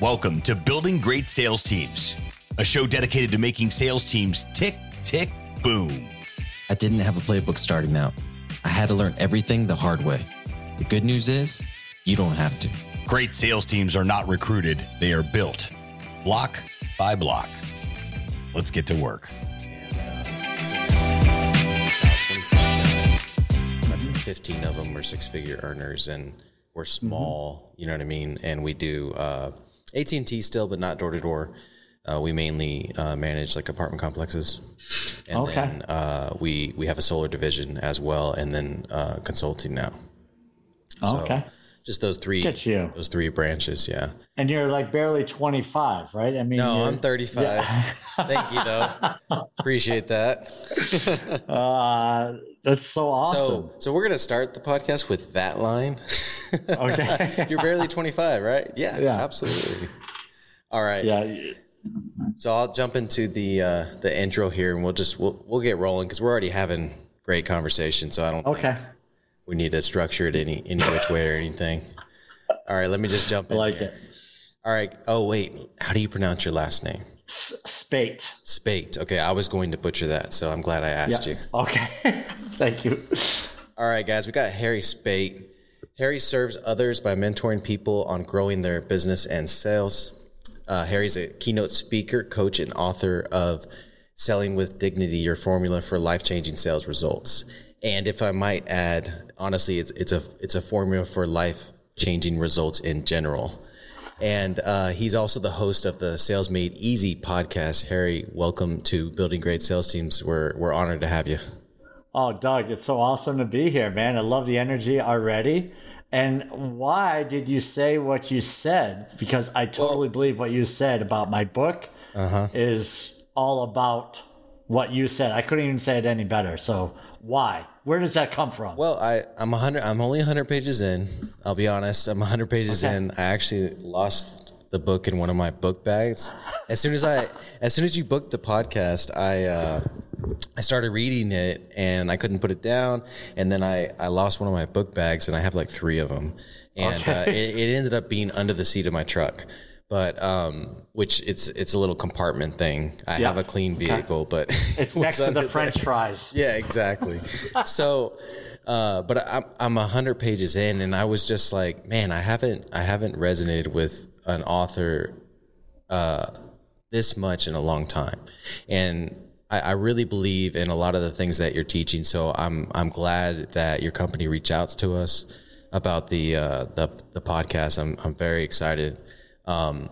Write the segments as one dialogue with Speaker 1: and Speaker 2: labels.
Speaker 1: Welcome to Building Great Sales Teams, a show dedicated to making sales teams tick, tick, boom.
Speaker 2: I didn't have a playbook starting out. I had to learn everything the hard way. The good news is, you don't have to.
Speaker 1: Great sales teams are not recruited, they are built block by block. Let's get to work.
Speaker 3: Fifteen of them are six-figure earners, and we're small. You know what I mean? And we do uh, AT and T still, but not door to door. Uh, We mainly uh, manage like apartment complexes, and
Speaker 4: Okay.
Speaker 3: then uh, we we have a solar division as well, and then uh, consulting now. So,
Speaker 4: okay.
Speaker 3: Just those three.
Speaker 4: You.
Speaker 3: Those three branches. Yeah.
Speaker 4: And you're like barely 25, right? I mean,
Speaker 3: No, I'm 35. Thank you, though. Appreciate that.
Speaker 4: Uh, that's so awesome.
Speaker 3: So, so we're gonna start the podcast with that line.
Speaker 4: okay.
Speaker 3: You're barely 25, right? Yeah,
Speaker 4: Yeah.
Speaker 3: absolutely. All right.
Speaker 4: yeah.
Speaker 3: So I'll jump into the uh, the intro here, and we'll just we'll we'll get rolling because we're already having great conversation. So I don't
Speaker 4: Okay.
Speaker 3: think we need to structure it any any which way or anything. All right, let me just jump
Speaker 4: I
Speaker 3: in.
Speaker 4: like
Speaker 3: here.
Speaker 4: it.
Speaker 3: All right. Oh wait, how do you pronounce your last name?
Speaker 4: S- spate.
Speaker 3: Spate. Okay, I was going to butcher that, so I'm glad I asked you.
Speaker 4: Okay. Thank you.
Speaker 3: All right, guys, we got Harry Spaight. Harry serves others by mentoring people on growing their business and sales. Uh, Harry's a keynote speaker, coach, and author of Selling with Dignity Your Formula for Life Changing Sales Results. And if I might add, honestly, it's, it's, a, it's a formula for life changing results in general. And uh, he's also the host of the Sales Made Easy podcast. Harry, welcome to Building Great Sales Teams. We're, we're honored to have you.
Speaker 4: Oh, Doug, it's so awesome to be here, man. I love the energy already. And why did you say what you said? Because I totally believe what you said about my book
Speaker 3: Uh-huh.
Speaker 4: is all about what you said. I couldn't even say it any better. So why? Where does that come from?
Speaker 3: Well, I I'm a hundred. I'm only hundred pages in. I'll be honest. I'm hundred pages
Speaker 4: Okay.
Speaker 3: in. I actually lost the book in one of my book bags. As soon as I, as soon as you booked the podcast, I uh, I started reading it and I couldn't put it down. And then I I lost one of my book bags and I have like three of them. And uh, it, it ended up being under the seat of my truck. But um, which it's it's a little compartment thing. I
Speaker 4: Yeah.
Speaker 3: have a clean vehicle, but
Speaker 4: it's next to the
Speaker 3: there.
Speaker 4: French fries.
Speaker 3: Yeah, exactly. so, uh, but I'm I'm a hundred pages in, and I was just like, man, I haven't I haven't resonated with an author uh, this much in a long time, and I, I really believe in a lot of the things that you're teaching. So I'm I'm glad that your company reached out to us about the uh, the the podcast. I'm I'm very excited. Um,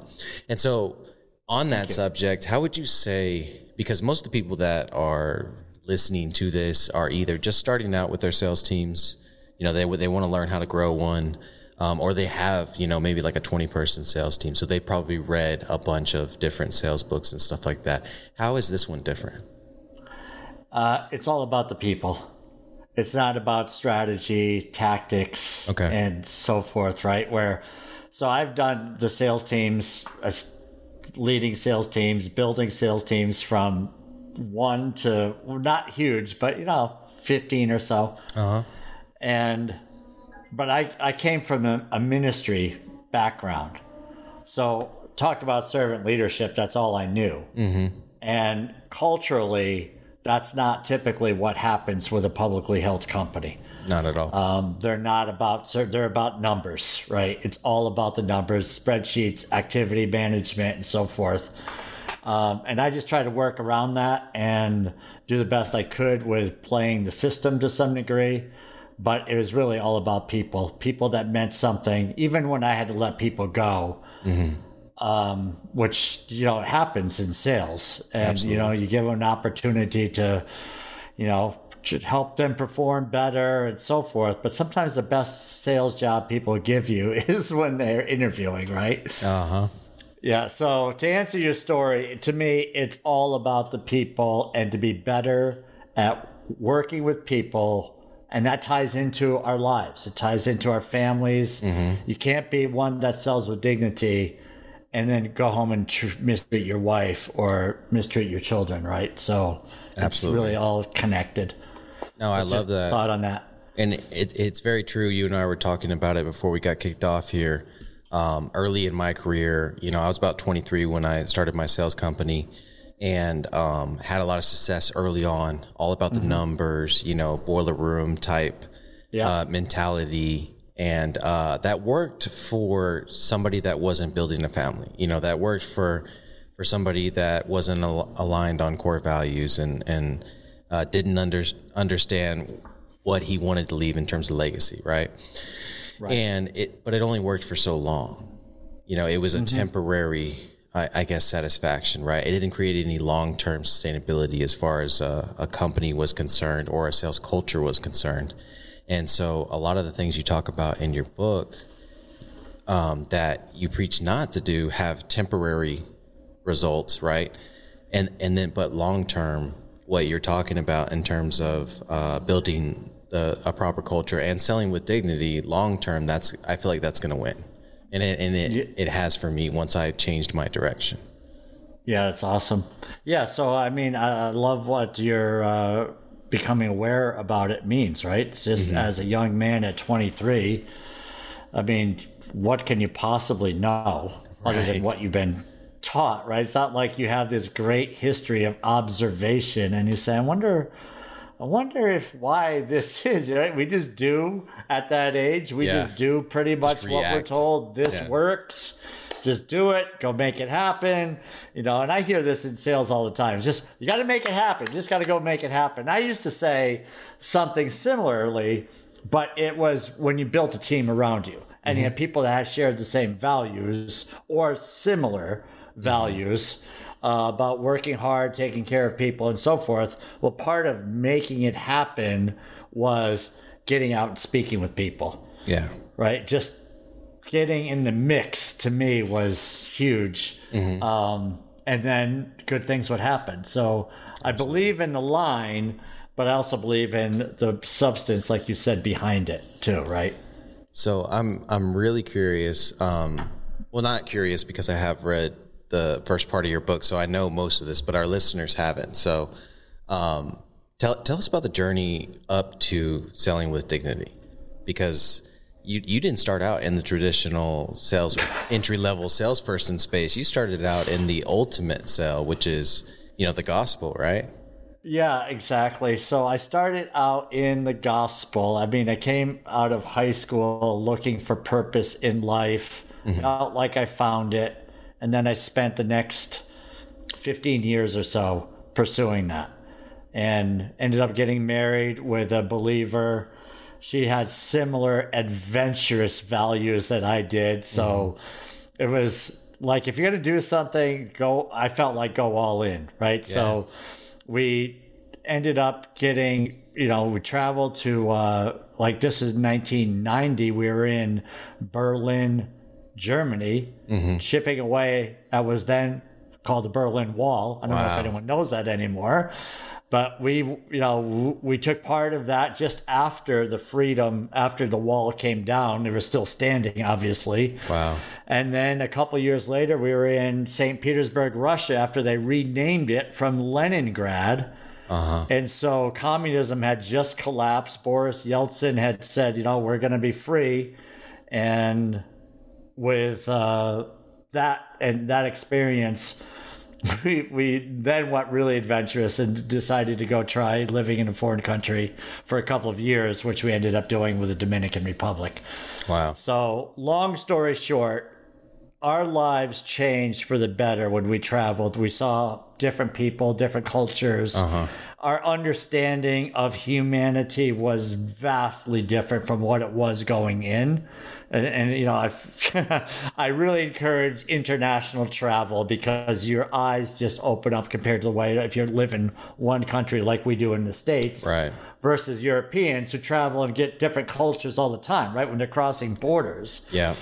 Speaker 3: and so on that subject, how would you say, because most of the people that are listening to this are either just starting out with their sales teams, you know, they, they want to learn how to grow one, um, or they have, you know, maybe like a 20 person sales team. So they probably read a bunch of different sales books and stuff like that. How is this one different?
Speaker 4: Uh, it's all about the people. It's not about strategy, tactics,
Speaker 3: Okay.
Speaker 4: and so forth, right? Where, so I've done the sales teams, uh, leading sales teams, building sales teams from one to well, not huge, but you know, fifteen or so.
Speaker 3: Uh-huh.
Speaker 4: And, but I I came from a, a ministry background, so talk about servant leadership. That's all I knew. And culturally, that's not typically what happens with a publicly held company.
Speaker 3: Not at all.
Speaker 4: Um, they're not about they're about numbers, right? It's all about the numbers, spreadsheets, activity management, and so forth. Um, and I just try to work around that and do the best I could with playing the system to some degree. But it was really all about people, people that meant something, even when I had to let people go um, which you know happens in sales, and you know you give them an opportunity to, you know, to help them perform better and so forth. But sometimes the best sales job people give you is when they're interviewing, right?
Speaker 3: Uh huh.
Speaker 4: Yeah. So to answer your story, to me, it's all about the people and to be better at working with people. And that ties into our lives. It ties into our families. You can't be one that sells with dignity and then go home and tr- mistreat your wife or mistreat your children, right? So
Speaker 3: Absolutely.
Speaker 4: it's really all connected.
Speaker 3: No, I love that.
Speaker 4: Thought on that.
Speaker 3: And it, it's very true. You and I were talking about it before we got kicked off here. um, early in my career. You know, I was about 23 when I started my sales company and um, had a lot of success early on, all about the numbers, you know, boiler room type
Speaker 4: Yeah.
Speaker 3: uh, mentality. And uh, that worked for somebody that wasn't building a family. You know, that worked for for somebody that wasn't al- aligned on core values and and uh, didn't under, understand what he wanted to leave in terms of legacy, right? And it, but it only worked for so long. You know, it was a temporary, I, I guess, satisfaction, right? It didn't create any long term sustainability as far as uh, a company was concerned or a sales culture was concerned. And so, a lot of the things you talk about in your book um, that you preach not to do have temporary results, right? And and then, but long term, what you're talking about in terms of uh, building the, a proper culture and selling with dignity, long term, that's I feel like that's going to win, and it and it, it has for me once I changed my direction.
Speaker 4: Yeah, that's awesome. Yeah, so I mean, I love what you're uh, becoming aware about it means, right? It's just as a young man at 23, I mean, what can you possibly know other than what you've been taught, right? It's not like you have this great history of observation and you say, I wonder. I wonder if why this is, right? We just do at that age. We
Speaker 3: Yeah.
Speaker 4: just do pretty much what we're told. This
Speaker 3: Yeah.
Speaker 4: works. Just do it. Go make it happen. You know, and I hear this in sales all the time. It's just you got to make it happen. You just got to go make it happen. I used to say something similarly, but it was when you built a team around you and you mm-hmm. had people that had shared the same values or similar values uh, about working hard, taking care of people, and so forth. Well, part of making it happen was getting out and speaking with people
Speaker 3: Yeah,
Speaker 4: right? Just getting in the mix to me was huge. Um, and then good things would happen. So I believe in the line, but I also believe in the substance, like you said, behind it too, right?
Speaker 3: So I'm I'm really curious. Um, well, not curious because I have read the first part of your book, so I know most of this, but our listeners haven't. So, um, tell tell us about the journey up to selling with dignity, because you you didn't start out in the traditional sales entry level salesperson space. You started out in the ultimate sale, which is you know the gospel, right?
Speaker 4: Yeah, exactly. So I started out in the gospel. I mean, I came out of high school looking for purpose in life, felt like I found it. And then I spent the next 15 years or so pursuing that and ended up getting married with a believer. She had similar adventurous values that I did. So it was like, if you're going to do something, go, I felt like go all in, right? So we ended up getting, you know, we traveled to, uh, like this is 1990. We were in Berlin, Germany, Mm-hmm. shipping away. That was then called the Berlin Wall. I don't know if anyone knows that anymore. But we, you know, we took part of that just after the freedom, after the wall came down. It was still standing, obviously.
Speaker 3: Wow.
Speaker 4: And then a couple years later, we were in St. Petersburg, Russia, after they renamed it from Leningrad. Uh-huh. And so communism had just collapsed. Boris Yeltsin had said, you know, we're going to be free. And with uh, that and that experience, we, we then went really adventurous and decided to go try living in a foreign country for a couple of years, which we ended up doing with the Dominican Republic.
Speaker 3: Wow.
Speaker 4: So, long story short, our lives changed for the better when we traveled. We saw different people, different cultures. Our understanding of humanity was vastly different from what it was going in. And, and you know, I I really encourage international travel because your eyes just open up compared to the way if you live in one country like we do in the states
Speaker 3: Right.
Speaker 4: versus Europeans who travel and get different cultures all the time, right? When they're crossing borders,
Speaker 3: Yeah.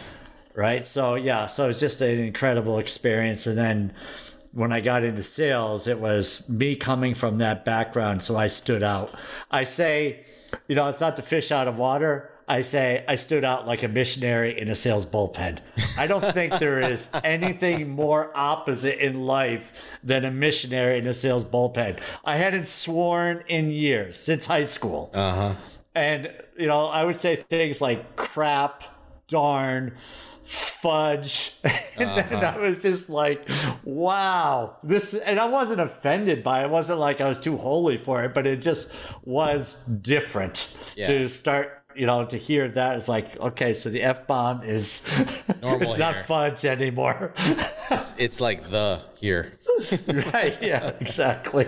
Speaker 4: right? So, yeah, so it's just an incredible experience. And then when I got into sales, it was me coming from that background. So I stood out. I say, you know, it's not the fish out of water. I say I stood out like a missionary in a sales bullpen. I don't think there is anything more opposite in life than a missionary in a sales bullpen. I hadn't sworn in years since high school. Uh-huh. And, you know, I would say things like crap, darn, fudge. And then uh-huh. I was just like, wow, this, and I wasn't offended by it. It wasn't like I was too holy for it, but it just was different
Speaker 3: Yeah.
Speaker 4: to start, you know, to hear that is like, okay, so the F bomb is,
Speaker 3: Normal
Speaker 4: it's not fudge anymore.
Speaker 3: It's, it's like the here.
Speaker 4: right yeah exactly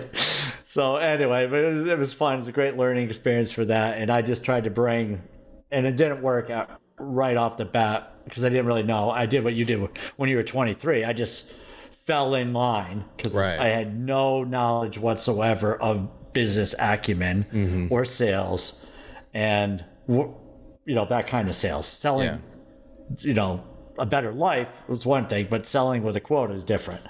Speaker 4: so anyway but it was, it was fun it was a great learning experience for that and i just tried to bring and it didn't work out right off the bat because i didn't really know i did what you did when you were 23 i just fell in line because
Speaker 3: Right.
Speaker 4: i had no knowledge whatsoever of business acumen or sales and you know that kind of sales selling
Speaker 3: Yeah.
Speaker 4: you know a better life was one thing, but selling with a quota is different.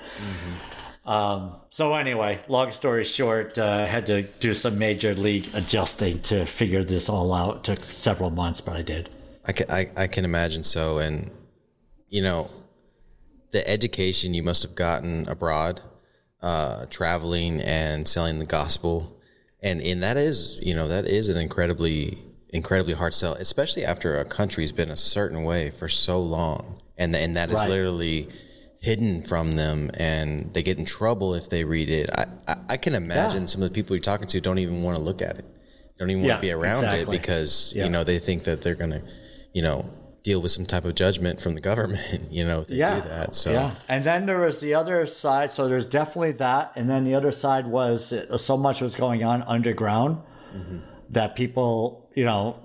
Speaker 4: Um, so anyway, long story short, uh, had to do some major league adjusting to figure this all out. It took several months, but I did.
Speaker 3: I can, I, I can imagine so. And, you know, the education you must have gotten abroad, uh, traveling and selling the gospel. And, and that is, you know, that is an incredibly, incredibly hard sell, especially after a country's been a certain way for so long. And, and that is
Speaker 4: Right.
Speaker 3: literally hidden from them and they get in trouble if they read it. I, I, I can imagine
Speaker 4: Yeah.
Speaker 3: some of the people you're talking to don't even want to look at it. Don't even want to be around
Speaker 4: exactly.
Speaker 3: it because,
Speaker 4: Yeah.
Speaker 3: you know, they think that they're going to, you know, deal with some type of judgment from the government, you know, if they
Speaker 4: Yeah,
Speaker 3: do that. So,
Speaker 4: yeah. And then there was the other side. So there's definitely that, and then the other side was so much was going on underground mm-hmm. that people, you know,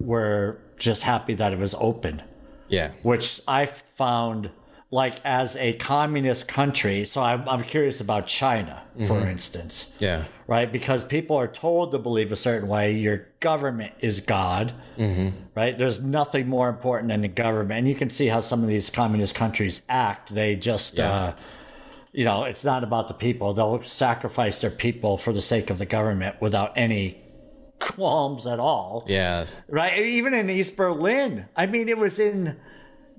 Speaker 4: were just happy that it was open.
Speaker 3: yeah.
Speaker 4: which I found like as a communist country. So I'm, I'm curious about China, for instance,
Speaker 3: Yeah.
Speaker 4: right? Because people are told to believe a certain way. Your government is God, right? There's nothing more important than the government. And you can see how some of these communist countries act. They just, uh, you know, it's not about the people. They'll sacrifice their people for the sake of the government without any qualms at all
Speaker 3: Yeah.
Speaker 4: right? Even in East Berlin. I mean, it was in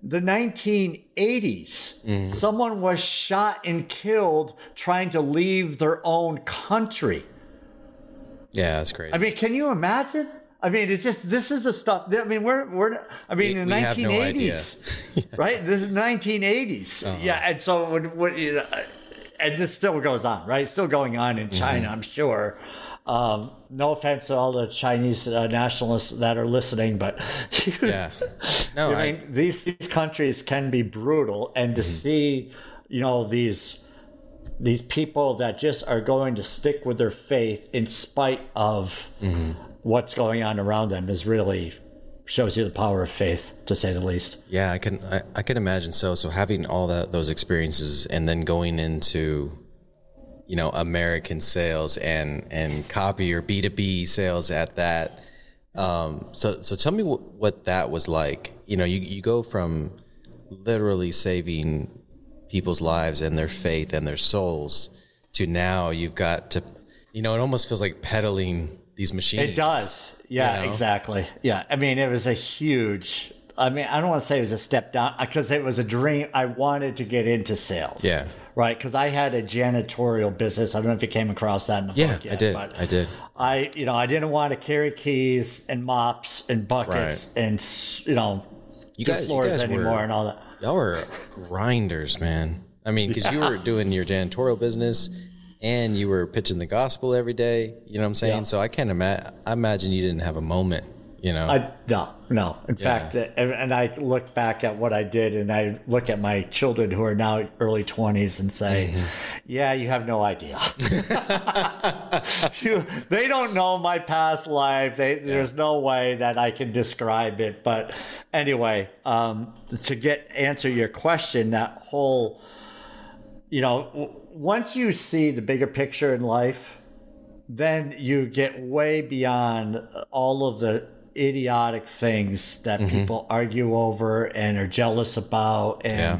Speaker 4: the 1980s. Mm-hmm. Someone was shot and killed trying to leave their own country.
Speaker 3: Yeah. That's crazy.
Speaker 4: I mean, can you imagine? I mean, it's just this is the stuff. I mean, we're we're. I mean,
Speaker 3: We-
Speaker 4: in the
Speaker 3: have no
Speaker 4: 1980s, right? This is 1980s. Uh-huh. Yeah, and so when, when you know, and this still goes on, right? Still going on in mm-hmm. China, I'm sure. Um, no offense to all the Chinese uh, nationalists that are listening, but
Speaker 3: yeah. No,
Speaker 4: I
Speaker 3: I,
Speaker 4: mean, these these countries can be brutal, and to see, you know, these these people that just are going to stick with their faith in spite of what's going on around them is really shows you the power of faith, to say the least.
Speaker 3: yeah, I can, I, I can imagine so. So having all that, those experiences and then going into, you know, American sales and, and copier B2B sales at that. Um, so, so tell me what, what that was like. You know, you, you go from literally saving people's lives and their faith and their souls to now you've got to, you know, it almost feels like peddling these machines.
Speaker 4: It does. Yeah,
Speaker 3: know?
Speaker 4: exactly. Yeah. I mean, it was a huge, I mean, I don't want to say it was a step down because it was a dream. I wanted to get into sales.
Speaker 3: Yeah.
Speaker 4: Right. Because I had a janitorial business. I don't know if you came across that in the
Speaker 3: Yeah,
Speaker 4: book yet.
Speaker 3: I did.
Speaker 4: But
Speaker 3: I did.
Speaker 4: I, you know, I didn't want to carry keys and mops and buckets and, you know,
Speaker 3: You guys, you
Speaker 4: floors
Speaker 3: guys
Speaker 4: anymore
Speaker 3: were,
Speaker 4: and all that.
Speaker 3: Y'all were grinders, man. I mean, because you were doing your janitorial business and you were pitching the gospel every day. You know what I'm saying?
Speaker 4: Yeah.
Speaker 3: So I can't imagine. I imagine you didn't have a moment. You know?
Speaker 4: I no no. In fact, uh, and, I look back at what I did, and I look at my children who are now early twenties, and say,
Speaker 3: Mm-hmm.
Speaker 4: "Yeah, you have no idea. you, they don't know my past life. They, There's no way that I can describe it. But anyway, um, to get answer your question, that whole, you know, w- once you see the bigger picture in life then you get way beyond all of the idiotic things that
Speaker 3: Mm-hmm.
Speaker 4: people argue over and are jealous about and
Speaker 3: Yeah.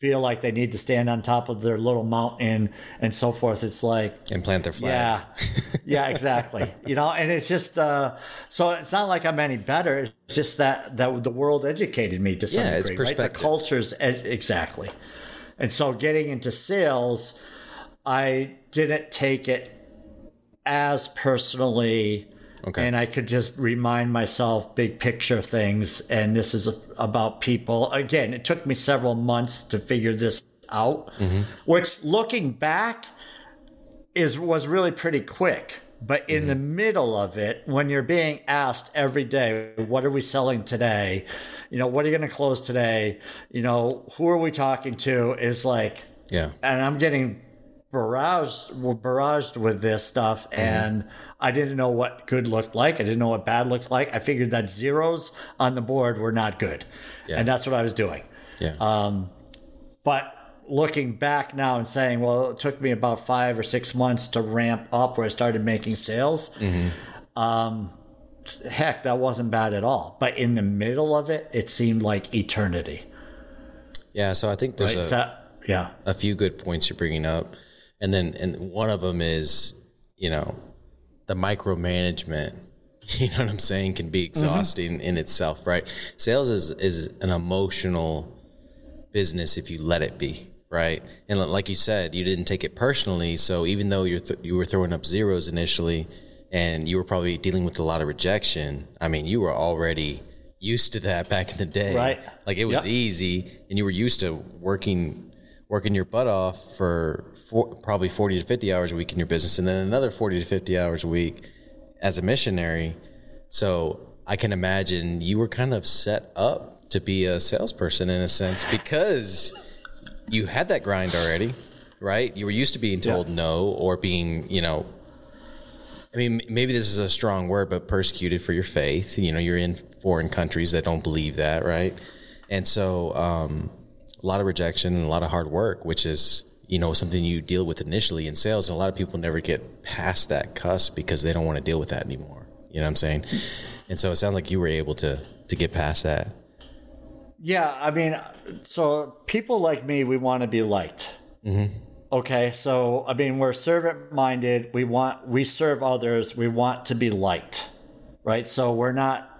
Speaker 4: feel like they need to stand on top of their little mountain and so forth. It's like,
Speaker 3: and plant their flag.
Speaker 4: yeah, yeah, exactly. you know, and it's just uh, so it's not like I'm any better. It's just that that the world educated me to some
Speaker 3: Yeah, it's
Speaker 4: degree, right? The cultures ed- exactly, and so getting into sales, I didn't take it as personally
Speaker 3: Okay.
Speaker 4: And I could just remind myself big picture things. And this is about people. Again, it took me several months to figure this out, mm-hmm. which looking back is was really pretty quick. But in mm-hmm. the middle of it, when you're being asked every day, what are we selling today? You know, what are you going to close today? You know, who are we talking to? Is like,
Speaker 3: Yeah.
Speaker 4: and I'm getting barraged were barraged with this stuff and I didn't know what good looked like. I didn't know what bad looked like. I figured that zeros on the board were not good.
Speaker 3: Yeah.
Speaker 4: And that's what I was doing.
Speaker 3: Yeah.
Speaker 4: Um, but looking back now and saying, well, it took me about five or six months to ramp up where I started making sales. Um, heck, that wasn't bad at all. But in the middle of it, it seemed like eternity.
Speaker 3: yeah. So I think there's
Speaker 4: Right?
Speaker 3: a,
Speaker 4: that- yeah.
Speaker 3: a few good points you're bringing up, and then and one of them is you know the micromanagement. You know what I'm saying can be mm-hmm. exhausting in itself, right? Sales is is an emotional business if you let it be, right? And like you said, you didn't take it personally, so even though you're th- you were throwing up zeros initially, and you were probably dealing with a lot of rejection. I mean, you were already used to that back in the day,
Speaker 4: Right.
Speaker 3: Like it was
Speaker 4: Yep.
Speaker 3: easy, and you were used to working working your butt off for four, probably 40 to 50 hours a week in your business and then another 40 to 50 hours a week as a missionary. So I can imagine you were kind of set up to be a salesperson in a sense because you had that grind already, right? You were used to being told no or being, you know, I mean, maybe this is a strong word, but persecuted for your faith. You know, you're in foreign countries that don't believe that, right? And so, um, a lot of rejection and a lot of hard work, which is, you know, something you deal with initially in sales. And a lot of people never get past that cusp because they don't want to deal with that anymore. You know what I'm saying? And so it sounds like you were able to, to get past that.
Speaker 4: Yeah, I mean, so people like me, we want to be liked. Mm-hmm. Okay, so I mean, we're servant minded. We want, we serve others. We want to be liked, right? So we're not,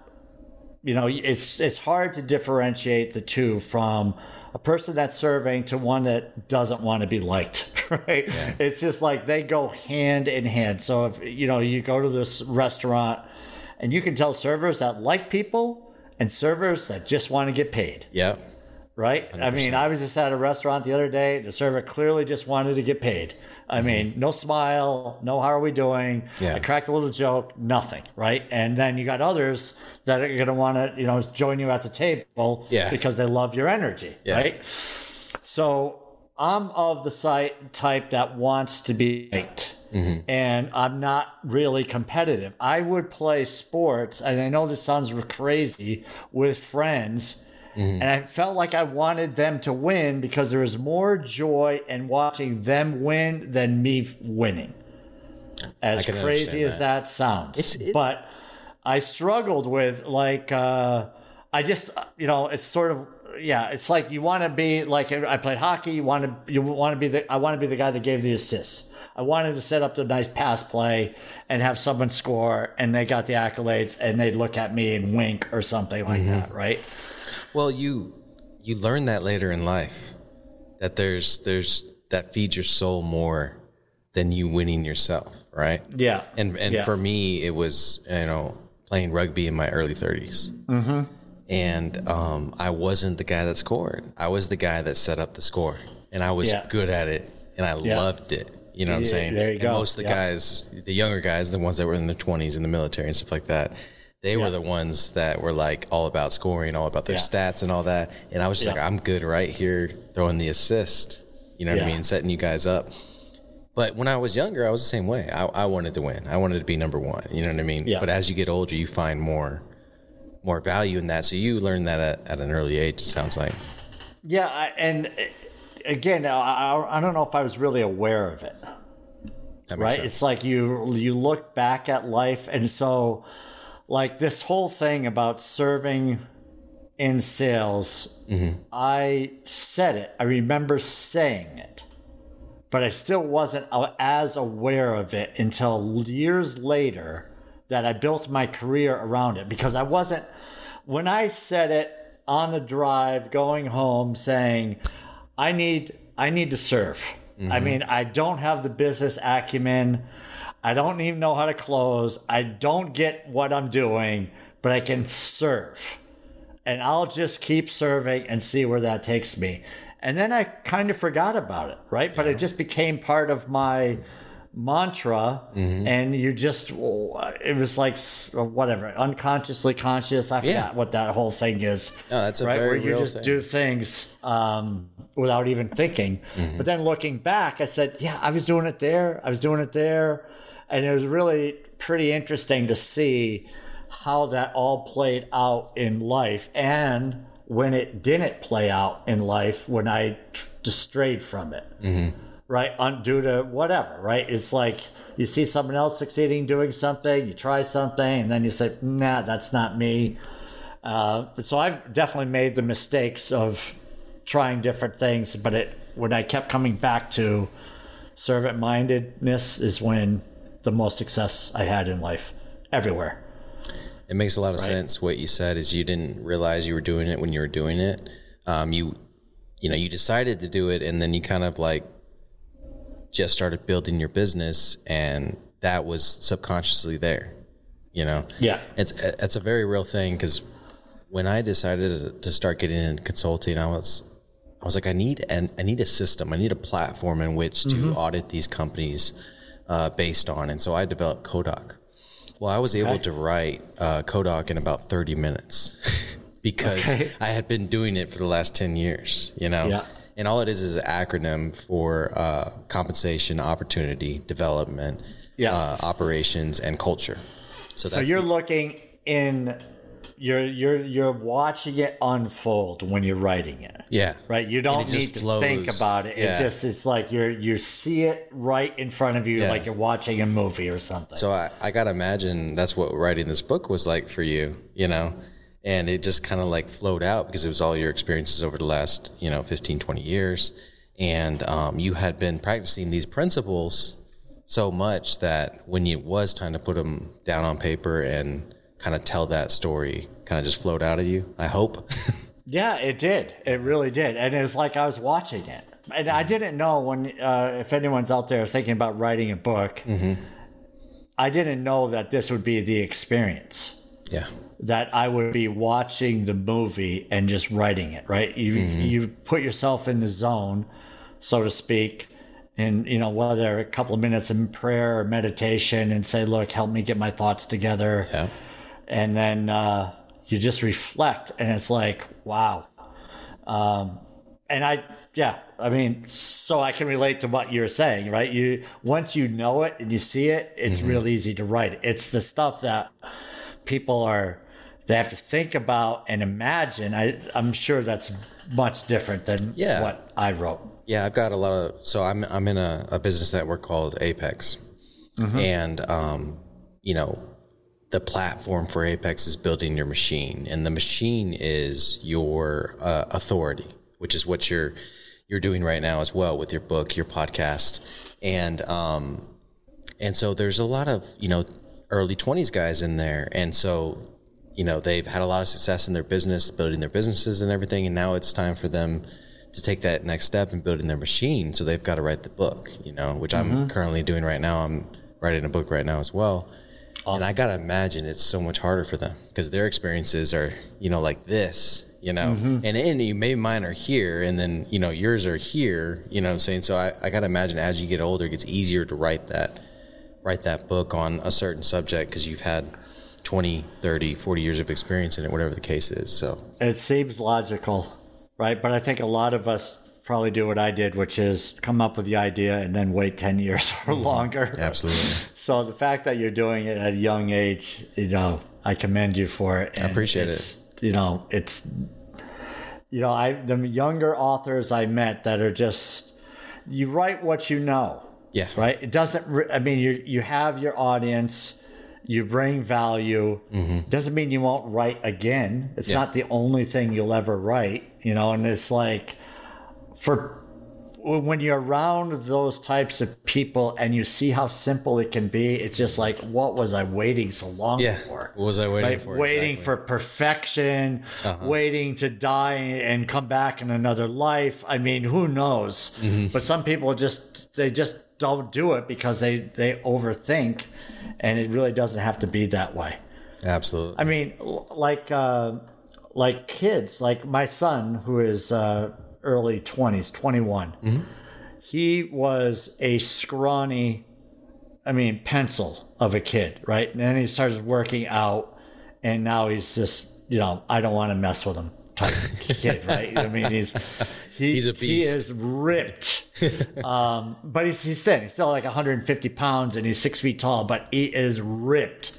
Speaker 4: you know, it's it's hard to differentiate the two from a person that's serving to one that doesn't want to be liked, right? It's just like they go hand in hand. So if you know, you go to this restaurant, and you can tell servers that like people and servers that just want to get paid
Speaker 3: Yeah.
Speaker 4: right? I mean, I was just at a restaurant the other day. The server clearly just wanted to get paid. I mean, no smile, no how are we doing?
Speaker 3: Mm-hmm. Yeah.
Speaker 4: I cracked a little joke, nothing, right? And then you got others that are going to want to, you know, join you at the table
Speaker 3: Yeah.
Speaker 4: because they love your energy,
Speaker 3: Yeah.
Speaker 4: right? So I'm of the site type that wants to be liked. And I'm not really competitive. I would play sports, and I know this sounds crazy, with friends. And I felt like I wanted them to win because there was more joy in watching them win than me winning. As crazy as that, sounds.
Speaker 3: It's- it-
Speaker 4: but I struggled with like uh, I just uh, you know it's sort of yeah it's like you want to be like I played hockey you want to you want to be the I want to be the guy that gave the assists I wanted to set up the nice pass play and have someone score and they got the accolades and they'd look at me and wink or something like
Speaker 3: Mm-hmm.
Speaker 4: that right
Speaker 3: Well, you you learn that later in life that there's there's that feeds your soul more than you winning yourself, right?
Speaker 4: yeah
Speaker 3: And and
Speaker 4: Yeah.
Speaker 3: for me, it was you know playing rugby in my early 30s, mm-hmm. and um, I wasn't the guy that scored. I was the guy that set up the score, and I was
Speaker 4: Yeah.
Speaker 3: good at it, and I
Speaker 4: Yeah.
Speaker 3: loved it. You know what I'm saying?
Speaker 4: there you
Speaker 3: and
Speaker 4: go.
Speaker 3: most of the
Speaker 4: Yeah.
Speaker 3: guys, the younger guys, the ones that were in their 20s in the military and stuff like that, they were the ones that were like all about scoring, all about their
Speaker 4: Yeah.
Speaker 3: stats and all that. And I was just
Speaker 4: Yeah.
Speaker 3: like, I'm good right here throwing the assist. You know what I mean? Setting you guys up. But when I was younger, I was the same way. I, I wanted to win. I wanted to be number one. You know what I mean?
Speaker 4: Yeah.
Speaker 3: But as you get older, you find more more value in that. So you learn that at, at an early age. It sounds like.
Speaker 4: yeah I, and again I, I don't know if I was really aware of it. Right?
Speaker 3: sense.
Speaker 4: it's like you you look back at life and so like this whole thing about serving in sales mm-hmm. i said it. I remember saying it. But i still wasn't as aware of it until years later that i built my career around it. Because i wasn't when i said it on the drive going home saying i need i need to serve i mm-hmm. mean i don't have the business acumen I don't even know how to close. I don't get what I'm doing, but I can serve. And I'll just keep serving and see where that takes me. And then I kind of forgot about it, right? But it just became part of my mantra
Speaker 3: Mm-hmm.
Speaker 4: and you just it was like whatever unconsciously conscious i forgot
Speaker 3: Yeah.
Speaker 4: what that whole thing is
Speaker 3: No, that's a
Speaker 4: right where you just
Speaker 3: thing.
Speaker 4: do things um, without even thinking
Speaker 3: Mm-hmm.
Speaker 4: but then looking back i said yeah i was doing it there i was doing it there and it was really pretty interesting to see how that all played out in life and when it didn't play out in life when i tr- strayed from it right? Un- due to whatever, right? It's like you see someone else succeeding doing something, you try something, and then you say, nah, that's not me. Uh, so I've definitely made the mistakes of trying different things, but it when I kept coming back to servant mindedness is when the most success I had in life everywhere.
Speaker 3: It makes a lot of sense. What you said is you didn't realize you were doing it when you were doing it. Um, you, you know, you decided to do it, and then you kind of like just started building your business, and that was subconsciously there. You know,
Speaker 4: Yeah.
Speaker 3: it's it's a very real thing because when I decided to start getting into consulting, I was I was like, I need and I need a system, I need a platform in which to audit these companies uh, based on, and so I developed Kodak. Well, I was able to write uh, Kodak in about thirty minutes because
Speaker 4: Okay.
Speaker 3: I had been doing it for the last ten years. You know,
Speaker 4: Yeah.
Speaker 3: And all it is is an acronym for uh, compensation, opportunity, development,
Speaker 4: Yeah.
Speaker 3: uh, operations, and culture. So
Speaker 4: So you're
Speaker 3: the-
Speaker 4: looking in you're you're you're watching it unfold when you're writing it.
Speaker 3: yeah,
Speaker 4: Right, you don't need to think about it.
Speaker 3: Yeah.
Speaker 4: It just it's like you're you see it right in front of you,
Speaker 3: Yeah.
Speaker 4: like you're watching a movie or something.
Speaker 3: So I, I gotta imagine that's what writing this book was like for you, you know? And it just kind of like flowed out because it was all your experiences over the last, you know, 15, 20 years. And um, you had been practicing these principles so much that when it was time to put them down on paper and kind of tell that story, kind of just flowed out of you, I hope.
Speaker 4: yeah, it did. It really did, and it was like I was watching it. And I didn't know when uh, if anyone's out there thinking about writing a book, I didn't know that this would be the experience.
Speaker 3: yeah.
Speaker 4: That I would be watching the movie and just writing it, right? You you put yourself in the zone, so to speak, and you know whether a couple of minutes in prayer or meditation, and say, "Look, help me get my thoughts together,"
Speaker 3: Yeah.
Speaker 4: and then uh, you just reflect, and it's like, wow. Um, and I, yeah, I mean, so I can relate to what you're saying, right? You once you know it and you see it, it's real easy to write. It's the stuff that people are they have to think about and imagine. I, I'm sure that's much different than
Speaker 3: Yeah.
Speaker 4: what I wrote.
Speaker 3: Yeah, I've got a lot of. So I'm I'm in a, a business network called Apex, and um, you know, the platform for Apex is building your machine, and the machine is your uh, authority, which is what you're you're doing right now as well with your book, your podcast, and um, and so there's a lot of you know early 20s guys in there, and so you know they've had a lot of success in their business, building their businesses and everything, and now it's time for them to take that next step in building their machine. So they've got to write the book, you know, which I'm mm-hmm. currently doing right now. I'm writing a book right now as well. And I got to imagine it's so much harder for them because their experiences are, you know, like this, you know, mm-hmm. and, and you maybe mine are here and then, you know, yours are here, you know what I'm saying? So I, I got to imagine as you get older, it gets easier to write that, write that book on a certain subject because you've had 20, 30, 40 years of experience in it, whatever the case is. So
Speaker 4: It seems logical, right? But I think a lot of us probably do what I did, which is come up with the idea and then wait 10 years or mm-hmm. longer.
Speaker 3: absolutely.
Speaker 4: So the fact that you're doing it at a young age, you know, I commend you for it.
Speaker 3: I appreciate
Speaker 4: it's, You know, it's, you know, I the younger authors I met that are just, you write what you know,
Speaker 3: Yeah.
Speaker 4: right? It doesn't. I mean, you you have your audience. You bring value. Doesn't mean you won't write again. It's
Speaker 3: Yeah.
Speaker 4: not the only thing you'll ever write, you know. And it's like, for when you're around those types of people and you see how simple it can be, it's just like, what was I waiting so long
Speaker 3: Yeah.
Speaker 4: for?
Speaker 3: What was I waiting
Speaker 4: Right?
Speaker 3: for?
Speaker 4: Waiting
Speaker 3: Exactly.
Speaker 4: for perfection, waiting to die and come back in another life. I mean, who knows?
Speaker 3: Mm-hmm.
Speaker 4: But some people just they just don't do it because they they overthink, and it really doesn't have to be that way.
Speaker 3: Absolutely.
Speaker 4: I mean, like uh, like kids, like my son who is uh, early twenties, twenty He was a scrawny, I mean, pencil of a kid, right? And then he started working out, and now he's just, you know, I don't want to mess with him type kid, right? I mean, he's he,
Speaker 3: He's a beast.
Speaker 4: He is ripped, um, but he's he's thin. He's still like 150 pounds, and he's six feet tall, but he is ripped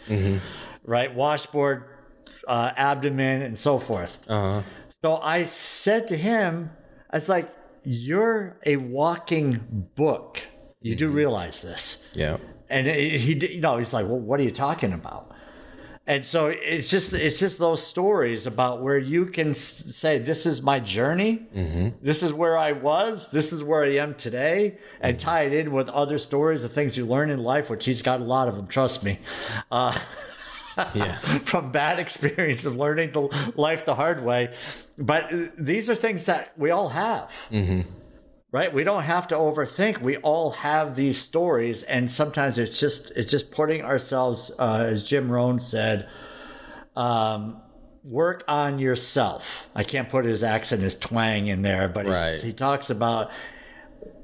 Speaker 4: right? Washboard, uh, abdomen, and so forth.
Speaker 3: Uh-huh.
Speaker 4: So I said to him, I was like, You're a walking book. You do realize this.
Speaker 3: yeah.
Speaker 4: And he, he you know, he's like, Well, what are you talking about? And so it's just it's just those stories about where you can say this is my journey, this is where I was, this is where I am today, and tie it in with other stories of things you learn in life, which he's got a lot of them. Trust me. Uh,
Speaker 3: Yeah.
Speaker 4: from bad experience of learning the life the hard way. But uh, these are things that we all have. Right? We don't have to overthink. We all have these stories, and sometimes it's just it's just putting ourselves, uh, as Jim Rohn said, um, work on yourself. I can't put his accent, his twang in there, but
Speaker 3: Right.
Speaker 4: he talks about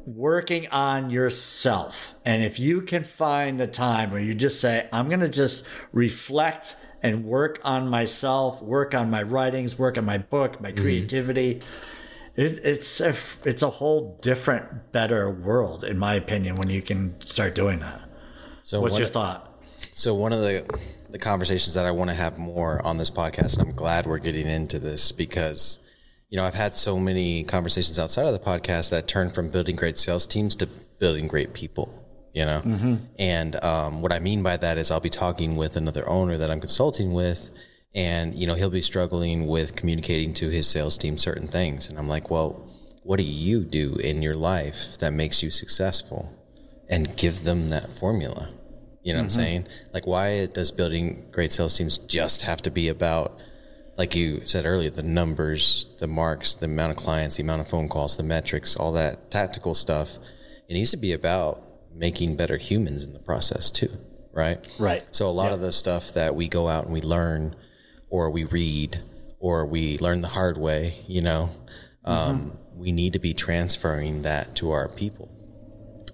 Speaker 4: working on yourself. And if you can find the time where you just say, I'm going to just reflect and work on myself, work on my writings, work on my book, my creativity. It's it's a, it's a whole different, better world, in my opinion, when you can start doing that.
Speaker 3: So
Speaker 4: What's your thought?
Speaker 3: So one of the the conversations that I want to have more on this podcast, and I'm glad we're getting into this because, you know, I've had so many conversations outside of the podcast that turn from building great sales teams to building great people. You know, and um, what I mean by that is I'll be talking with another owner that I'm consulting with, and you know he'll be struggling with communicating to his sales team certain things, and I'm like, well, what do you do in your life that makes you successful, and give them that formula. You know what I'm mm-hmm. saying? Like, why does building great sales teams just have to be about, like you said earlier, the numbers, the marks, the amount of clients, the amount of phone calls, the metrics, all that tactical stuff? It needs to be about making better humans in the process too, right?
Speaker 4: Right.
Speaker 3: So a lot of the stuff that we go out and we learn, or we read, or we learn the hard way, you know, um, we need to be transferring that to our people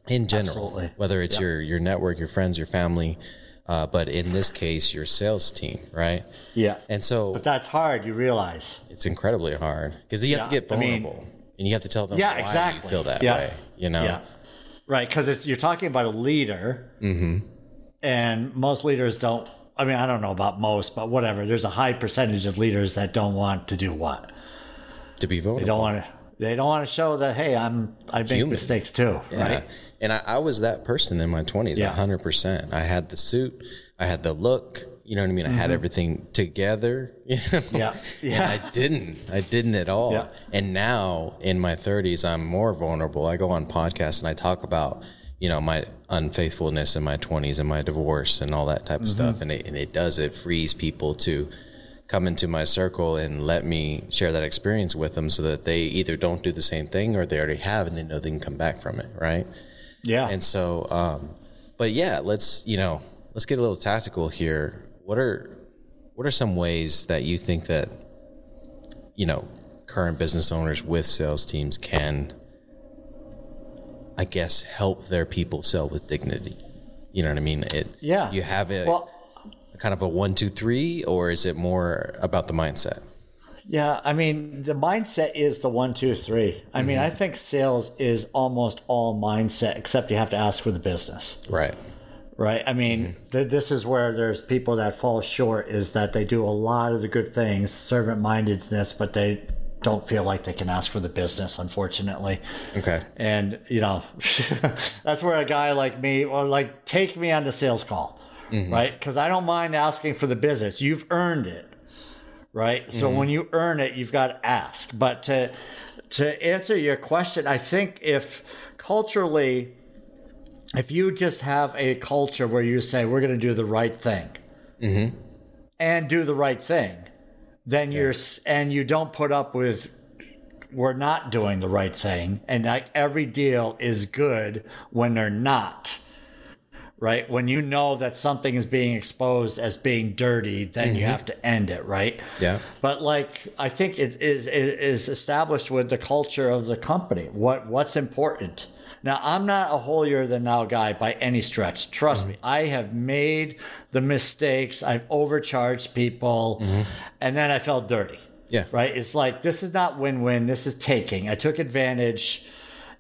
Speaker 3: in general,
Speaker 4: Absolutely.
Speaker 3: whether it's your your network, your friends, your family, uh, but in this case, your sales team, right?
Speaker 4: Yeah.
Speaker 3: And so
Speaker 4: But that's hard, you realize.
Speaker 3: it's incredibly hard because you have to
Speaker 4: Yeah,
Speaker 3: get
Speaker 4: I mean-
Speaker 3: vulnerable and you have to tell them
Speaker 4: Yeah,
Speaker 3: why
Speaker 4: exactly.
Speaker 3: you feel that
Speaker 4: Yeah.
Speaker 3: way. You know,
Speaker 4: Yeah. Right, because you're talking about a leader,
Speaker 3: Mm-hmm.
Speaker 4: and most leaders don't. I mean, I don't know about most, but whatever. There's a high percentage of leaders that don't want to do what
Speaker 3: to be vulnerable.
Speaker 4: they don't want to. They don't want to show that hey, I'm I make
Speaker 3: Human.
Speaker 4: mistakes too,
Speaker 3: Yeah.
Speaker 4: right?
Speaker 3: And I, I was that person in my 20s,
Speaker 4: Yeah.
Speaker 3: 100%. I had the suit, I had the look, you know what I mean? I had everything together. You know?
Speaker 4: Mm-hmm. Yeah.
Speaker 3: And
Speaker 4: Yeah.
Speaker 3: I didn't. I didn't at all.
Speaker 4: Yeah.
Speaker 3: And now in my 30s, I'm more vulnerable. I go on podcasts and I talk about, you know, my unfaithfulness in my 20s and my divorce and all that type of
Speaker 4: Mm-hmm.
Speaker 3: stuff. And it, and it does, it frees people to come into my circle and let me share that experience with them so that they either don't do the same thing or they already have and they know they can come back from it. Right.
Speaker 4: Yeah,
Speaker 3: And so, um, but yeah, let's you know, let's get a little tactical here. What are what are some ways that you think that you know current business owners with sales teams can, I guess, help their people sell with dignity? You know what I mean? It.
Speaker 4: Yeah.
Speaker 3: You have a
Speaker 4: well,
Speaker 3: kind of a one, two, three, or is it more about the mindset?
Speaker 4: yeah. I mean, the mindset is the one, two, three. I mean,
Speaker 3: Mm-hmm.
Speaker 4: I think sales is almost all mindset, except you have to ask for the business.
Speaker 3: Right.
Speaker 4: right? I mean, th- this is where there's people that fall short is that they do a lot of the good things, servant mindedness, but they don't feel like they can ask for the business, unfortunately.
Speaker 3: Okay.
Speaker 4: And, you know, that's where a guy like me, or like, take me on the sales call, mm-hmm. right? Because I don't mind asking for the business. You've earned it, right? So mm-hmm. when you earn it, you've got to ask. But to, to answer your question, I think if culturally, if you just have a culture where you say we're going to do the right thing mm-hmm. and do the right thing then you're and you don't put up with we're not doing the right thing and like every deal is good when they're not right? When you know that something is being exposed as being dirty then you mm-hmm. have to end it right?
Speaker 3: Yeah.
Speaker 4: but like i think it is it is established with the culture of the company. What what's important? Now i'm not a holier than thou guy by any stretch. Trust mm-hmm. me i have made the mistakes. I've overcharged people. Mm-hmm. And then i felt dirty.
Speaker 3: Yeah.
Speaker 4: right? It's like this is not win-win. This is taking. I took advantage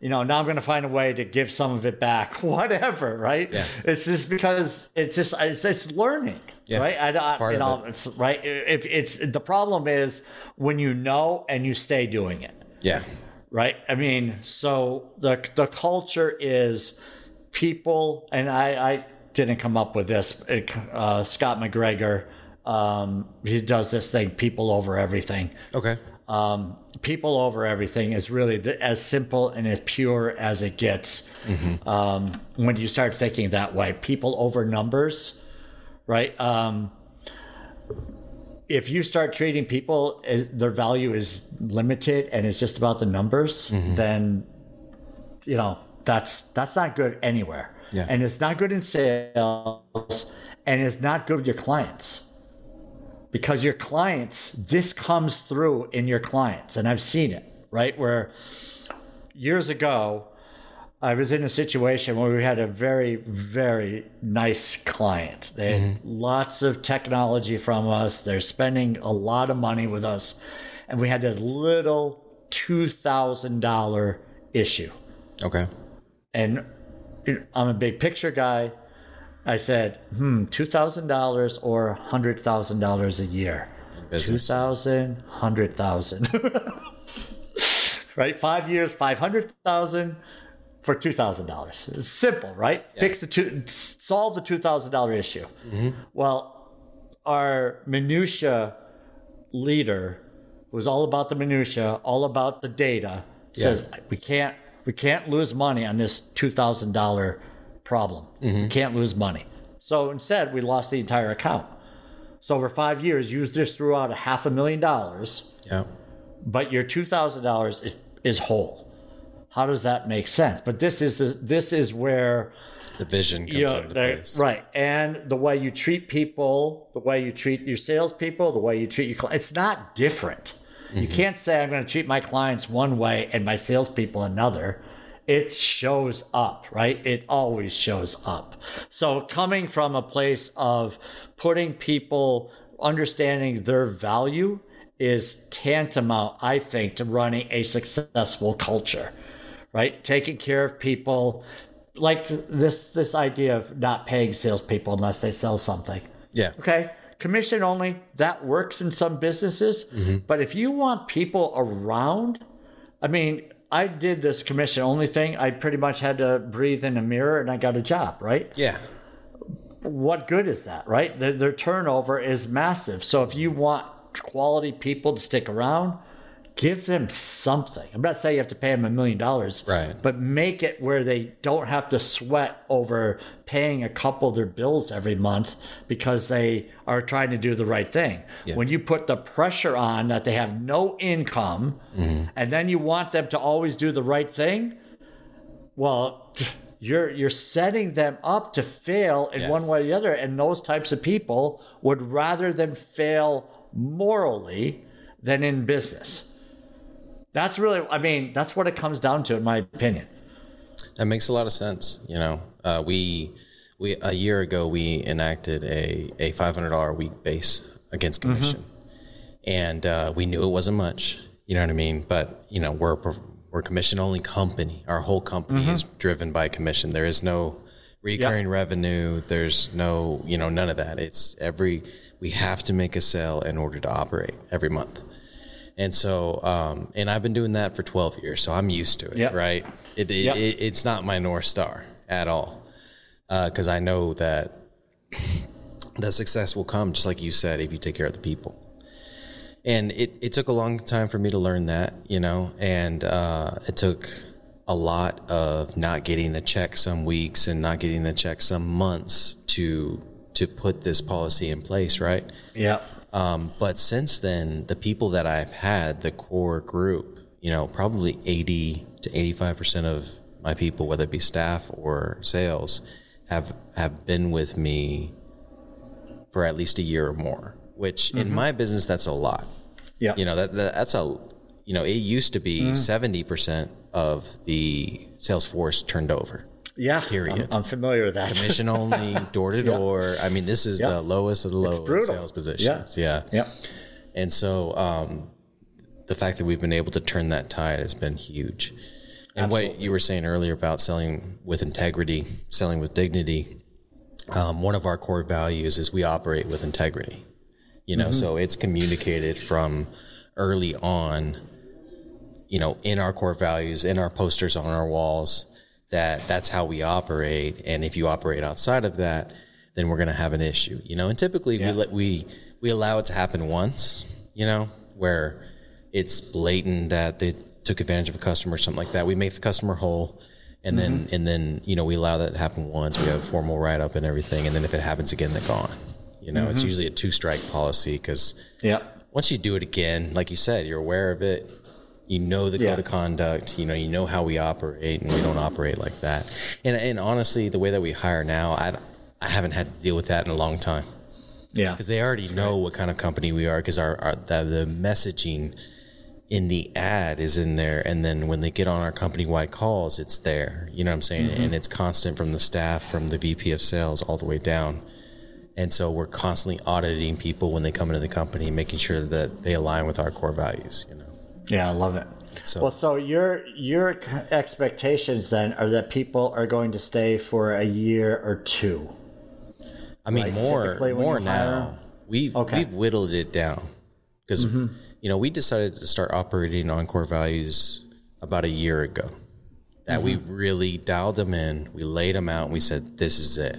Speaker 4: you know now i'm going to find a way to give some of it back whatever right
Speaker 3: Yeah.
Speaker 4: it's just because it's just it's, it's learning
Speaker 3: Yeah.
Speaker 4: right i, I
Speaker 3: part
Speaker 4: you know it's right if it's the problem is when you know and you stay doing it
Speaker 3: Yeah.
Speaker 4: right i mean so the the culture is people and i i didn't come up with this uh, scott mcgregor um, he does this thing people over everything
Speaker 3: Okay.
Speaker 4: Um, people over everything is really the, as simple and as pure as it gets um, when you start thinking that way. People over numbers, right? Um, if you start treating people as their value is limited and it's just about the numbers, then you know that's that's not good anywhere.
Speaker 3: Yeah.
Speaker 4: And it's not good in sales, and it's not good with your clients because your clients, this comes through in your clients, and I've seen it, right? Where years ago, I was in a situation where we had a very, very nice client. They had mm-hmm. lots of technology from us. They're spending a lot of money with us. And we had this little $2,000 issue.
Speaker 3: Okay.
Speaker 4: And I'm a big picture guy. I said, hmm, $2,000 or $100,000 a year.
Speaker 3: Business.
Speaker 4: 2000 100000 right? Five years 500000 for $2000 it's simple right? Fix the two solve the $2000 issue. Well our minutia leader was all about the minutia all about the data says we can't we can't lose money on this $2000 problem we mm-hmm. can't lose money so instead we lost the entire account so over five years, you just threw out a half a million dollars,
Speaker 3: Yeah.
Speaker 4: but your two thousand dollars is is whole. How does that make sense? But this is the, this is where
Speaker 3: The vision comes
Speaker 4: you know,
Speaker 3: into place.
Speaker 4: right, and the way you treat people, the way you treat your salespeople, the way you treat your clients, it's not different. You mm-hmm. can't say I'm going to treat my clients one way and my salespeople another. It shows up, right? It always shows up. So coming from a place of putting people understanding their value is tantamount, I think, to running a successful culture, right? Taking care of people, like this this idea of not paying salespeople unless they sell something.
Speaker 3: Yeah.
Speaker 4: Okay. Commission only, that works in some businesses. Mm-hmm. But if you want people around, I mean, I did this commission only thing. I pretty much had to breathe in a mirror and I got a job, right?
Speaker 3: Yeah.
Speaker 4: What good is that, right? Their, their turnover is massive. So if you want quality people to stick around, give them something. I'm not saying you have to pay them a million dollars,
Speaker 3: Right.
Speaker 4: But make it where they don't have to sweat over paying a couple of their bills every month because they are trying to do the right thing. When you put the pressure on that they have no income, mm-hmm. and then you want them to always do the right thing, well. You're you're setting them up to fail in
Speaker 3: Yeah.
Speaker 4: one way or the other, and those types of people would rather them fail morally than in business. That's really, I mean, that's what it comes down to, in my opinion.
Speaker 3: That makes a lot of sense. You know, uh, we we a year ago we enacted a a five hundred dollar a week base against commission, and uh, we knew it wasn't much. You know what I mean? But you know, we're we're a commission only company. Our whole company is driven by commission. There is no recurring revenue. There's no you know none of that. It's every we have to make a sale in order to operate every month. And so, um, and I've been doing that for 12 years, so I'm used to it,
Speaker 4: Yep.
Speaker 3: right? It, it,
Speaker 4: Yep.
Speaker 3: it, it's not my North Star at all. Because I know that the success will come, just like you said, if you take care of the people. And it, it took a long time for me to learn that, you know, and uh, it took a lot of not getting a check some weeks and not getting a check some months to to put this policy in place, right?
Speaker 4: Yeah.
Speaker 3: Um, but since then, the people that I've had, the core group, you know, probably 80 to 85% of my people, whether it be staff or sales, have have been with me for at least a year or more. Which in my business, that's a lot.
Speaker 4: Yeah.
Speaker 3: You know that, that that's a you know it used to be 70 percent of the sales force turned over.
Speaker 4: Yeah.
Speaker 3: Period.
Speaker 4: I'm, I'm familiar with that.
Speaker 3: Commission only, door to door. I mean, this is
Speaker 4: Yeah.
Speaker 3: the lowest of the low in
Speaker 4: brutal.
Speaker 3: sales positions. Yeah.
Speaker 4: Yep.
Speaker 3: And so um, the fact that we've been able to turn that tide has been huge. And what you were saying earlier about selling with integrity, selling with dignity, um, one of our core values is we operate with integrity. You know, so it's communicated from early on, you know, in our core values, in our posters on our walls, that that's how we operate. And if you operate outside of that, then we're going to have an issue. You know, and typically we let we we allow it to happen once. You know, where it's blatant that they took advantage of a customer or something like that. We make the customer whole. And then, mm-hmm. and then, you know, we allow that to happen once. We have a formal write up and everything. And then if it happens again, they're gone. You know, it's mm-hmm. usually a two strike policy because
Speaker 4: yeah.
Speaker 3: once you do it again, like you said, you're aware of it. You know the
Speaker 4: Yeah.
Speaker 3: code of conduct. You know you know how we operate, and we don't operate like that. And and honestly, the way that we hire now, I I haven't had to deal with that in a long time
Speaker 4: Yeah.
Speaker 3: because they already know what kind of company we are because our, our the, the messaging in the ad is in there and then when they get on our company wide calls it's there you know what i'm saying mm-hmm. and it's constant from the staff from the vp of sales all the way down and so we're constantly auditing people when they come into the company making sure that they align with our core values you know
Speaker 4: Yeah, I love it.
Speaker 3: So-
Speaker 4: well, so your your expectations then are that people are going to stay for a year or two.
Speaker 3: I mean,
Speaker 4: Like,
Speaker 3: more
Speaker 4: typically
Speaker 3: more now.
Speaker 4: hire-
Speaker 3: We've
Speaker 4: Okay.
Speaker 3: we've whittled it down because you know we decided to start operating on core values about a year ago. That we really dialed them in, we laid them out, and we said, "This is it."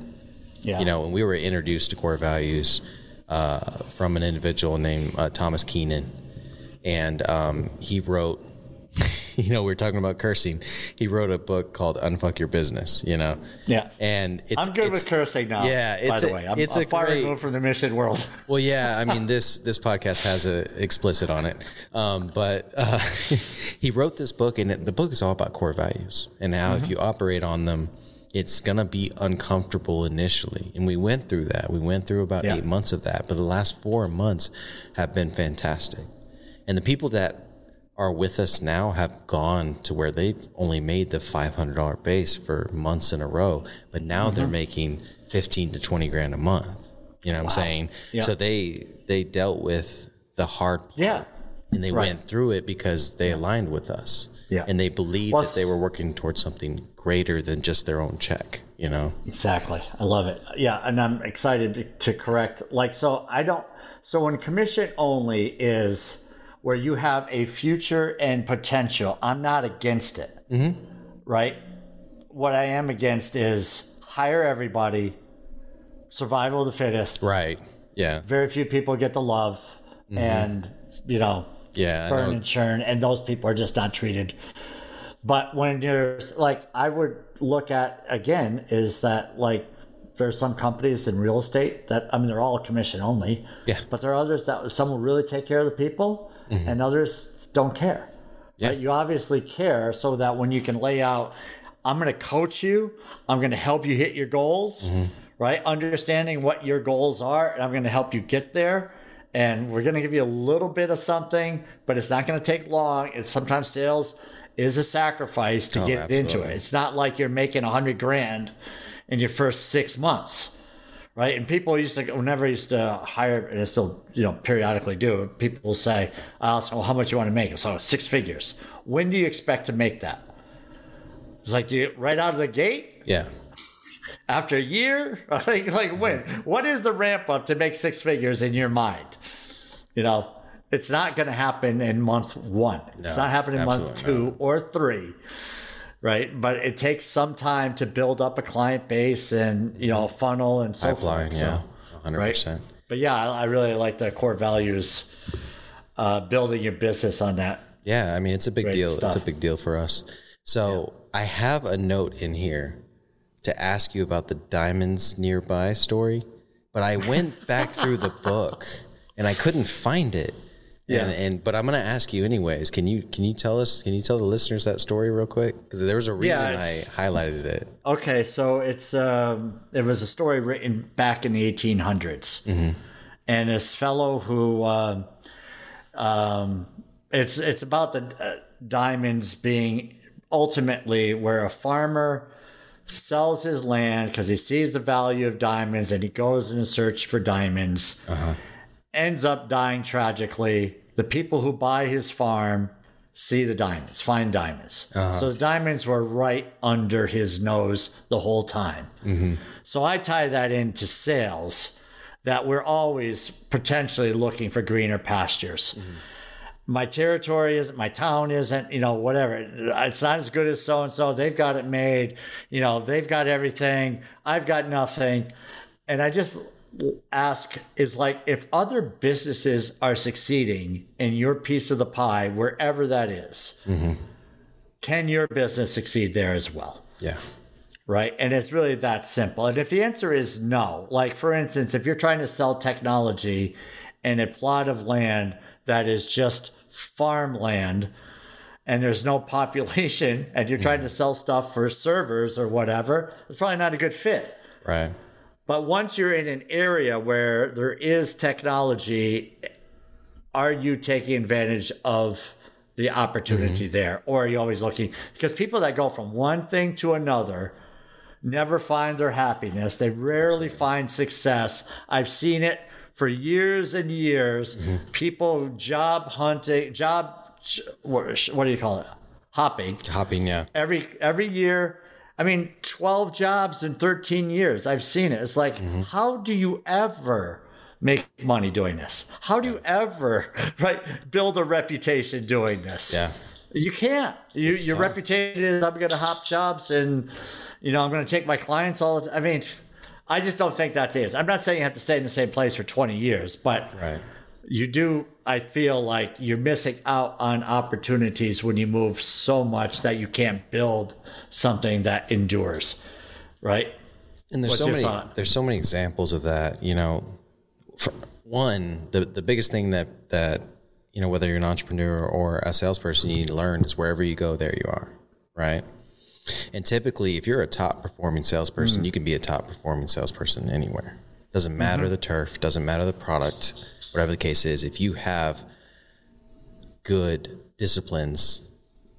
Speaker 4: Yeah.
Speaker 3: You know, and we were introduced to core values uh, from an individual named uh, Thomas Keenan, and um, he wrote. You know, we are talking about cursing. He wrote a book called "Unfuck Your Business." You know,
Speaker 4: Yeah.
Speaker 3: and it's
Speaker 4: I'm good with cursing now.
Speaker 3: Yeah,
Speaker 4: by the
Speaker 3: a-
Speaker 4: way, I'm,
Speaker 3: it's
Speaker 4: I'm
Speaker 3: a
Speaker 4: far
Speaker 3: great-
Speaker 4: removed from the mission world.
Speaker 3: well, yeah, I mean this this podcast has a explicit on it, um, but uh, he wrote this book, and it, the book is all about core values and how if you operate on them, it's gonna be uncomfortable initially. And we went through that. We went through about
Speaker 4: Yeah.
Speaker 3: eight months of that, but the last four months have been fantastic. And the people that are with us now have gone to where they've only made the $500 base for months in a row, but now they're mm-hmm. making 15 to 20 grand a month. You know what I'm saying?
Speaker 4: Yeah.
Speaker 3: So they they dealt with the hard part
Speaker 4: yeah.
Speaker 3: and they
Speaker 4: Right.
Speaker 3: went through it because they aligned with us.
Speaker 4: Yeah.
Speaker 3: And they believed
Speaker 4: Well,
Speaker 3: that they were working towards something greater than just their own check, you know?
Speaker 4: Exactly. I love it. Yeah, and I'm excited to, to correct. Like, so I don't. So when commission only is where you have a future and potential, I'm not against it. Mm-hmm. Right. What I am against is hire everybody, survival of the fittest.
Speaker 3: Right. Yeah.
Speaker 4: Very few people get the love, and you know,
Speaker 3: Yeah.
Speaker 4: Burn
Speaker 3: know.
Speaker 4: and churn, and those people are just not treated. But when you're like, I would look at again is that like there's some companies in real estate that I mean they're all commission only,
Speaker 3: Yeah.
Speaker 4: But there are others that some will really take care of the people, Mm-hmm. and others don't care.
Speaker 3: Yeah.
Speaker 4: Right? You obviously care so that when you can lay out, I'm going to coach you, I'm going to help you hit your goals, mm-hmm. right? Understanding what your goals are, and I'm going to help you get there. And we're going to give you a little bit of something, but it's not going to take long. It's sometimes sales is a sacrifice to
Speaker 3: Oh,
Speaker 4: get into it. It's not like you're making a hundred grand in your first six months right? And people used to, whenever I used to hire, and I still, you know, periodically do, people will say, I ask, well, how much you want to make? So six figures. When do you expect to make that? It's like, do you right out of the gate
Speaker 3: Yeah.
Speaker 4: after a year? like, like when? What is the ramp up to make six figures in your mind? You know, it's not going to happen in month one. it's not happening in month two or three right? But it takes some time to build up a client base and you know funnel and so
Speaker 3: Pipeline.
Speaker 4: forth.
Speaker 3: Yeah.
Speaker 4: So,
Speaker 3: 100%.
Speaker 4: but yeah, I, I really like the core values, uh, building your business on that.
Speaker 3: Yeah, I mean it's a big
Speaker 4: Great
Speaker 3: deal.
Speaker 4: stuff.
Speaker 3: It's a big deal for us. So I have a note in here to ask you about the diamonds nearby story, but I went back through the book and I couldn't find it.
Speaker 4: Yeah.
Speaker 3: And, and but I'm gonna ask you anyways. Can you can you tell us? Can you tell the listeners that story real quick? Because there was a reason I highlighted it.
Speaker 4: Okay, so it's um, it was a story written back in the 1800s, and this fellow who um, um, it's it's about the uh, diamonds being ultimately where a farmer sells his land because he sees the value of diamonds and he goes in search for diamonds, ends up dying tragically. The people who buy his farm see the diamonds, find diamonds. Uh-huh. So the diamonds were right under his nose the whole time. Mm-hmm. So I tie that into sales that we're always potentially looking for greener pastures. Mm-hmm. My territory isn't, my town isn't, you know, whatever. It's not as good as so and so. They've got it made, you know, they've got everything. I've got nothing. And I just ask is like if other businesses are succeeding in your piece of the pie, wherever that is, mm-hmm. can your business succeed there as well?
Speaker 3: Yeah.
Speaker 4: right? And it's really that simple. And if the answer is no, like for instance, if you're trying to sell technology in a plot of land that is just farmland and there's no population and you're trying mm-hmm. to sell stuff for servers or whatever, it's probably not a good fit.
Speaker 3: Right.
Speaker 4: But once you're in an area where there is technology, are you taking advantage of the opportunity mm-hmm. there? Or are you always looking? Because people that go from one thing to another never find their happiness. They rarely find success. I've seen it for years and years. Mm-hmm. People job hunting, job, what what do you call it? Hopping
Speaker 3: Hopping. Yeah.
Speaker 4: every every year i mean 12 jobs in 13 years i've seen it. It's like mm-hmm. how do you ever make money doing this? How do you ever right build a reputation doing this?
Speaker 3: Yeah.
Speaker 4: you can't. You, your
Speaker 3: tough.
Speaker 4: reputation is i'm going to hop jobs and you know i'm going to take my clients all the time i mean i just don't think that is. I'm not saying you have to stay in the same place for 20 years but
Speaker 3: Right.
Speaker 4: You do i feel like you're missing out on opportunities when you move so much that you can't build something that endures right
Speaker 3: And there's
Speaker 4: What's
Speaker 3: so many
Speaker 4: thought?
Speaker 3: there's so many examples of that. You know, for one, the the biggest thing that that you know whether you're an entrepreneur or a salesperson you need to learn is wherever you go, there you are, right? And typically, if you're a top performing salesperson, mm. you can be a top performing salesperson anywhere. Doesn't matter mm-hmm. the turf, doesn't matter the product, whatever the case is. If you have good disciplines,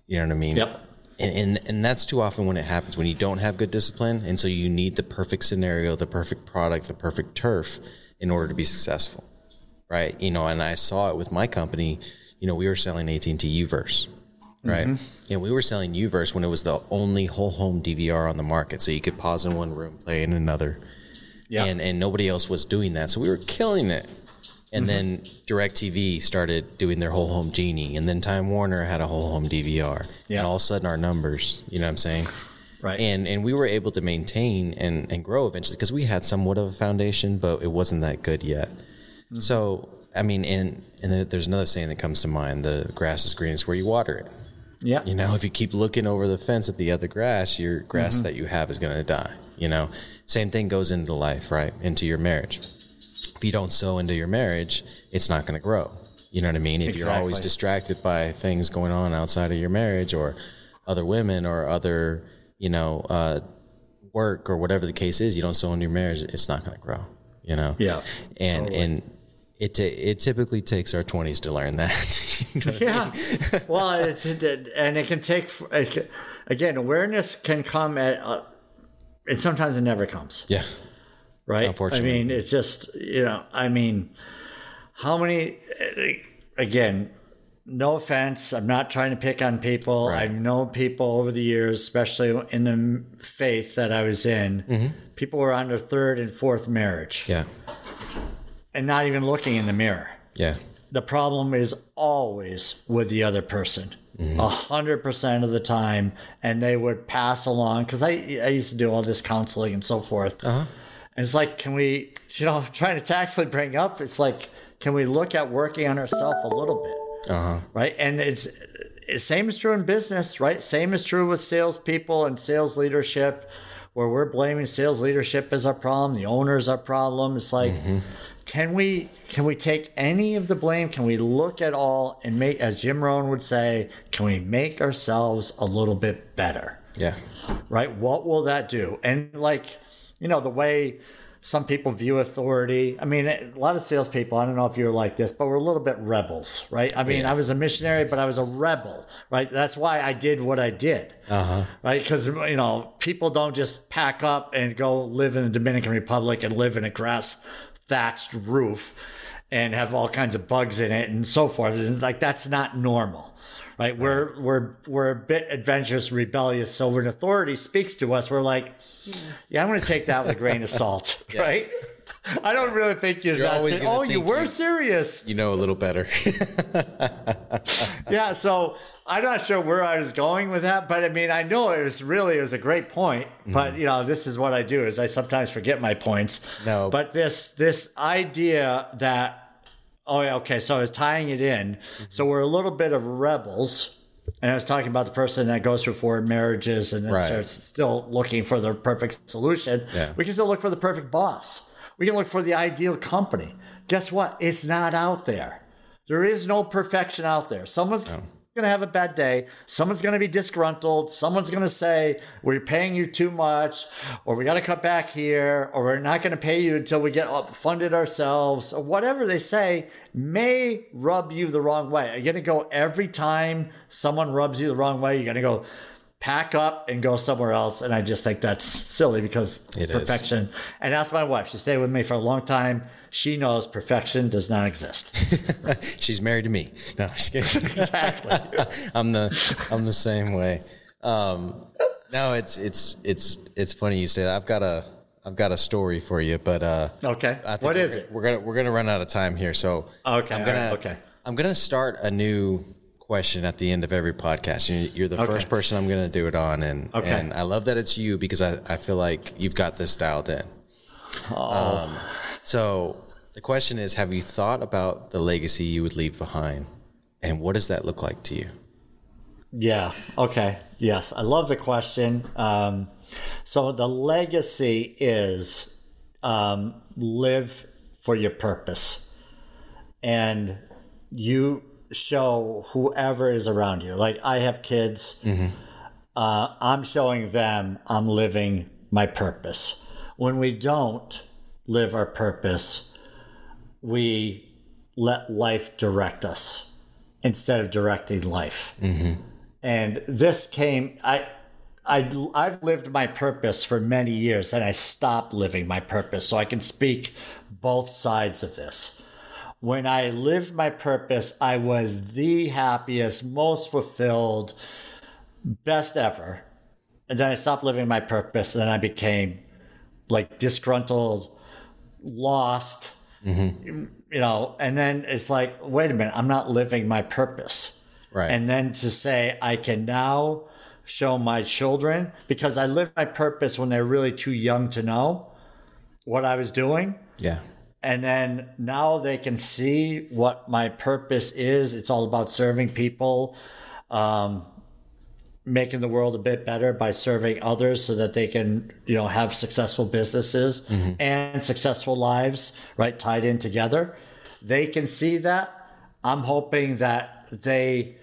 Speaker 3: you know what I mean.
Speaker 4: Yep.
Speaker 3: And, and and that's too often when it happens when you don't have good discipline, and so you need the perfect scenario, the perfect product, the perfect turf in order to be successful, right? You know, and I saw it with my company. You know, we were selling AT and T Uverse, right? Mm-hmm. And we were selling Uverse when it was the only whole home DVR on the market, so you could pause in one room, play in another,
Speaker 4: Yeah.
Speaker 3: and and nobody else was doing that, so we were killing it. And mm-hmm. then DirecTV started doing their whole home Genie, and then Time Warner had a whole home DVR.
Speaker 4: Yeah.
Speaker 3: And all of a sudden, our numbers, you know what I'm saying?
Speaker 4: right
Speaker 3: And and we were able to maintain and, and grow eventually because we had somewhat of a foundation, but it wasn't that good yet. Mm-hmm. So I mean, and and then there's another saying that comes to mind: the grass is greenest where you water it.
Speaker 4: yeah
Speaker 3: You know, if you keep looking over the fence at the other grass, your grass mm-hmm. that you have is going to die. You know, same thing goes into life, right? Into your marriage. If you don't sow into your marriage, it's not going to grow. You know what I mean? If you're always distracted by things going on outside of your marriage or other women or other, you know, uh, work or whatever the case is, you don't sow into your marriage, it's not going to grow. You know?
Speaker 4: Yeah,
Speaker 3: And, and, it, t- it typically takes our 20s to learn that. You know what I mean?
Speaker 4: yeah well it's it, and it can take again awareness can come at uh, and sometimes it never comes
Speaker 3: Yeah.
Speaker 4: Right?
Speaker 3: Unfortunately.
Speaker 4: I mean, it's just you know, I mean, how many? Eh, again, no offense. I'm not trying to pick on people.
Speaker 3: Right.
Speaker 4: I've known people over the years, especially in the faith that I was in. Mm-hmm. People were on their third and fourth marriage
Speaker 3: Yeah.
Speaker 4: and not even looking in the mirror.
Speaker 3: Yeah.
Speaker 4: The problem is always with the other person. Mm-hmm. A hundred percent of the time, and they would pass along because I I used to do all this counseling and so forth.
Speaker 3: Uh-huh.
Speaker 4: And it's like, can we, you know, trying to tactfully bring up, it's like, can we look at working on ourselves a little bit?
Speaker 3: Uh-huh.
Speaker 4: Right. And it's, it's same is true in business, right? Same is true with salespeople and sales leadership, where we're blaming sales leadership as our problem, the owner's our problem. It's like, can we can we take any of the blame? Can we look at all and make, as Jim Rohn would say, can we make ourselves a little bit better?
Speaker 3: Yeah.
Speaker 4: Right? What will that do? And like, you know, the way some people view authority. I mean, a lot of salespeople. I don't know if you're like this, but we're a little bit rebels, right? I mean, I was a missionary, but I was a rebel, right? That's why I did what I did, uh-huh. right? Because you know, people don't just pack up and go live in the Dominican Republic and live in a grass thatched roof and have all kinds of bugs in it and so forth. Like that's not normal. Right? We're we're we're a bit adventurous, rebellious. So when authority speaks to us, we're like, yeah, I'm going to take that with a grain of salt, right? I don't really think you're,
Speaker 3: You're
Speaker 4: not
Speaker 3: always
Speaker 4: ser- Oh, you were
Speaker 3: you-
Speaker 4: serious.
Speaker 3: You know a little better.
Speaker 4: Yeah, so I'm not sure where I was going with that, but I mean, I know it was really it was a great point. But mm-hmm. you know, this is what I do is I sometimes forget my points.
Speaker 3: No.
Speaker 4: but this this idea that oh yeah, okay, so I was tying it in. Mm-hmm. So we're a little bit of rebels. And I was talking about the person that goes through four marriages and then
Speaker 3: Right.
Speaker 4: starts still looking for the perfect solution.
Speaker 3: Yeah.
Speaker 4: We can still look for the perfect boss. We can look for the ideal company. Guess what? It's not out there. There is no perfection out there. Someone's going to have a bad day. Someone's going to be disgruntled. Someone's going to say, We're paying you too much, or we got to cut back here, or we're not going to pay you until we get funded ourselves, or whatever they say may rub you the wrong way. You're going to go every time someone rubs you the wrong way, you're going to go pack up and go somewhere else. And I just think that's silly because
Speaker 3: It is.
Speaker 4: perfection. And that's my wife. She stayed with me for a long time. She knows perfection does not exist.
Speaker 3: She's married to me. No.
Speaker 4: Exactly.
Speaker 3: I'm the I'm the same way. Um, no, it's it's it's it's funny you say that. I've got a I've got a story for you, but uh,
Speaker 4: Okay. What is it?
Speaker 3: We're gonna we're gonna run out of time here, so
Speaker 4: Okay,
Speaker 3: I'm gonna
Speaker 4: right, okay.
Speaker 3: I'm gonna start a new question at the end of every podcast. You- You're the
Speaker 4: Okay.
Speaker 3: first person I'm gonna do it on, and
Speaker 4: Okay.
Speaker 3: and I love that it's you because I I feel like you've got this dialed in. Um, so the question is, have you thought about the legacy you would leave behind, and what does that look like to you?
Speaker 4: Yeah. Okay. Yes. I love the question. Um, so the legacy is um, live for your purpose, and you show whoever is around you. Like I have kids. Uh, I'm showing them I'm living my purpose. When we don't live our purpose, we let life direct us instead of directing life and this came i I, I've lived my purpose for many years and I stopped living my purpose so I can speak both sides of this. When I lived my purpose, I was the happiest, most fulfilled, best ever. And then I stopped living my purpose and then I became like disgruntled, lost, mm-hmm. you know, and then it's like, wait a minute, I'm not living my purpose
Speaker 3: Right.
Speaker 4: and then to say I can now show my children because I lived my purpose when they're really too young to know what I was doing.
Speaker 3: yeah.
Speaker 4: And then now they can see what my purpose is. It's all about serving people, um, making the world a bit better by serving others so that they can, you know, have successful businesses and successful lives, right? Tied in together. They can see that. I'm hoping that they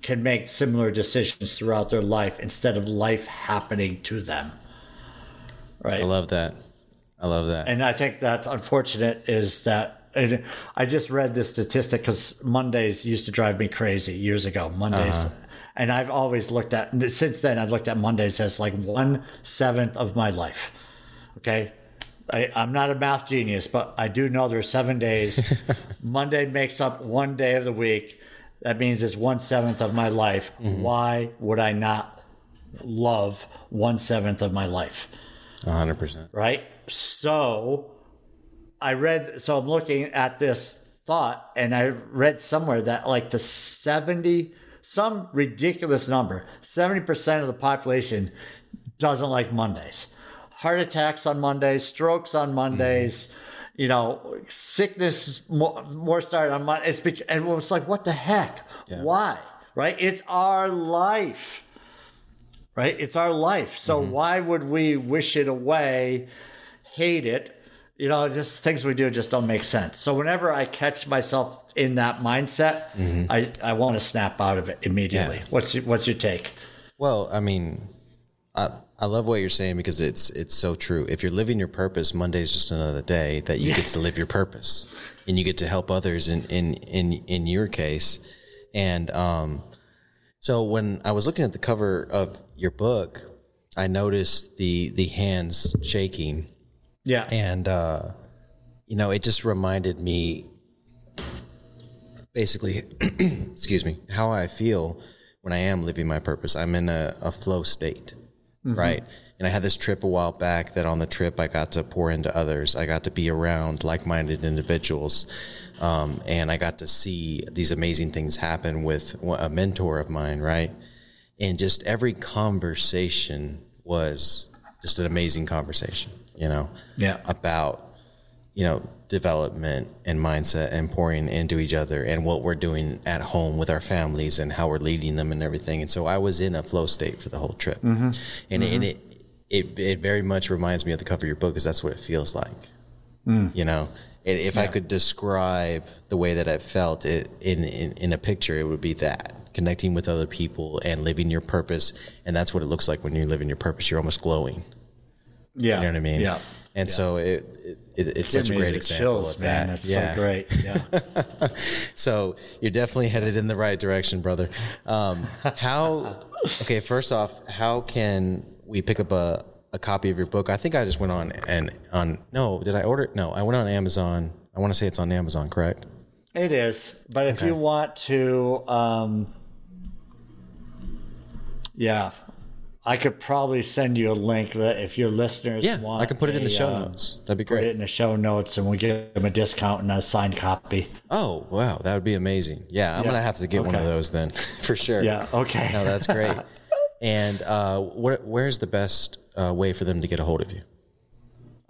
Speaker 4: can make similar decisions throughout their life instead of life happening to them. Right.
Speaker 3: I love that. I love that.
Speaker 4: And I think that's unfortunate is that and I just read this statistic because Mondays used to drive me crazy years ago. Mondays. Uh-huh. And I've always looked at, since then, I've looked at Mondays as like one seventh of my life. Okay. I, I'm not a math genius, but I do know there are seven days. Monday makes up one day of the week. That means it's one seventh of my life. Mm-hmm. Why would I not love one seventh of my life?
Speaker 3: Hundred percent.
Speaker 4: right? So I read, so I'm looking at this thought, and I read somewhere that like to 70, some ridiculous number, 70% of the population doesn't like Mondays. Heart attacks on Mondays, strokes on mm-hmm. Mondays. You know, sickness more, more started on Monday. It's bec- and it's like, what the heck? Why? Right? It's our life right? It's our life. So mm-hmm. why would we wish it away, hate it, you know, just things we do just don't make sense. So whenever I catch myself in that mindset, I, I want to snap out of it immediately.
Speaker 3: Yeah.
Speaker 4: What's your, what's your take?
Speaker 3: Well, I mean, I I love what you're saying because it's it's so true. If you're living your purpose, Monday's just another day that you get to live your purpose, and you get to help others. In in in in your case, and um, so when I was looking at the cover of your book, I noticed the the hands shaking,
Speaker 4: Yeah.
Speaker 3: and uh, you know, it just reminded me, basically, excuse me, how I feel when I am living my purpose. I'm in a, a flow state, right? And I had this trip a while back that on the trip I got to pour into others. I got to be around like-minded individuals, um, and I got to see these amazing things happen with a mentor of mine, right? And just every conversation was just an amazing conversation, you know
Speaker 4: Yeah.
Speaker 3: about you know development and mindset and pouring into each other and what we're doing at home with our families and how we're leading them and everything. And so i was in a flow state for the whole trip. Mm-hmm. And, mm-hmm. and it, it it very much reminds me of the cover of your book because that's what it feels like. Mm. You know And if i could describe the way that i felt it in, in in a picture it would be that connecting with other people and living your purpose. And that's what it looks like when you're living your purpose you're almost glowing
Speaker 4: Yeah.
Speaker 3: you know what I mean?
Speaker 4: Yeah.
Speaker 3: And so it, it, it it's such a great example
Speaker 4: chills,
Speaker 3: of
Speaker 4: man.
Speaker 3: that.
Speaker 4: That's
Speaker 3: yeah.
Speaker 4: so great. Yeah.
Speaker 3: So you're definitely headed in the right direction, brother. Um, how? Okay, first off, how can we pick up a, a copy of your book? I think I just went on and on. No, did I order it? No, I went on Amazon. I want to say it's on Amazon, correct?
Speaker 4: It is, but if you want to, um, yeah, I could probably send you a link that if your listeners
Speaker 3: Yeah,
Speaker 4: want,
Speaker 3: I can put it in the show
Speaker 4: uh,
Speaker 3: notes. That'd be great.
Speaker 4: Put it in the show notes, and we give them a discount and a signed copy.
Speaker 3: Oh, wow, that would be amazing. Yeah, I'm
Speaker 4: Yeah.
Speaker 3: gonna have to get one of those then for sure.
Speaker 4: Yeah. Okay.
Speaker 3: No, that's great. and uh, where, where's the best uh, way for them to get a hold of you?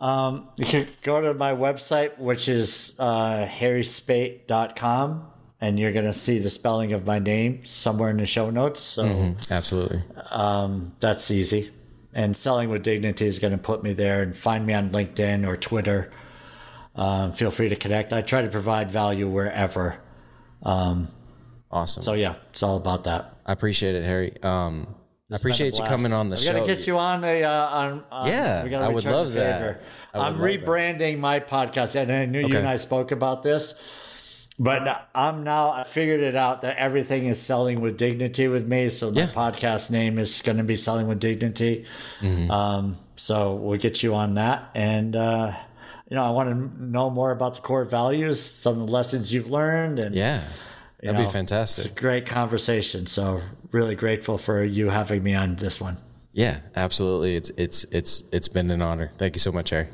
Speaker 4: Um, you can go to my website, which is uh, harryspaight.com, and you're going to see the spelling of my name somewhere in the show notes. So
Speaker 3: Absolutely.
Speaker 4: um, that's easy. And Selling with Dignity is going to put me there and find me on LinkedIn or Twitter. Um, feel free to connect. I try to provide value wherever.
Speaker 3: Awesome.
Speaker 4: So, yeah, it's all about that.
Speaker 3: I appreciate it, Harry. Um, I
Speaker 4: It's been a
Speaker 3: appreciate you coming on the show.
Speaker 4: we
Speaker 3: show.
Speaker 4: gotta get you on a uh, on, on.
Speaker 3: Yeah, I would love that.
Speaker 4: favor.
Speaker 3: I
Speaker 4: I'm
Speaker 3: love that.
Speaker 4: rebranding my podcast, and I knew you and I spoke about this. But I'm now I figured it out that everything is selling with dignity with me. So my
Speaker 3: Yeah.
Speaker 4: podcast name is going to be selling with dignity.
Speaker 3: Mm-hmm.
Speaker 4: Um, so we'll get you on that, and uh, you know I want to know more about the core values, some of the lessons you've learned, and
Speaker 3: yeah, that'd
Speaker 4: know,
Speaker 3: be fantastic.
Speaker 4: It's a great conversation. So really grateful for you having me on this one.
Speaker 3: Yeah, absolutely. It's it's it's it's been an honor. Thank you so much, Harry.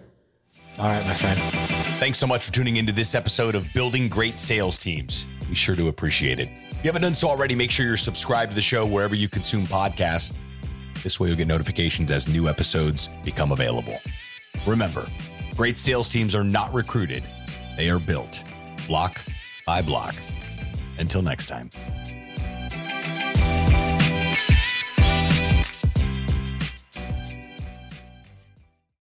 Speaker 4: All right, my friend.
Speaker 1: Thanks so much for tuning into this episode of Building Great Sales Teams. We sure do appreciate it. If you haven't done so already, make sure you're subscribed to the show wherever you consume podcasts. This way, you'll get notifications as new episodes become available. Remember, great sales teams are not recruited, they are built block by block. Until next time.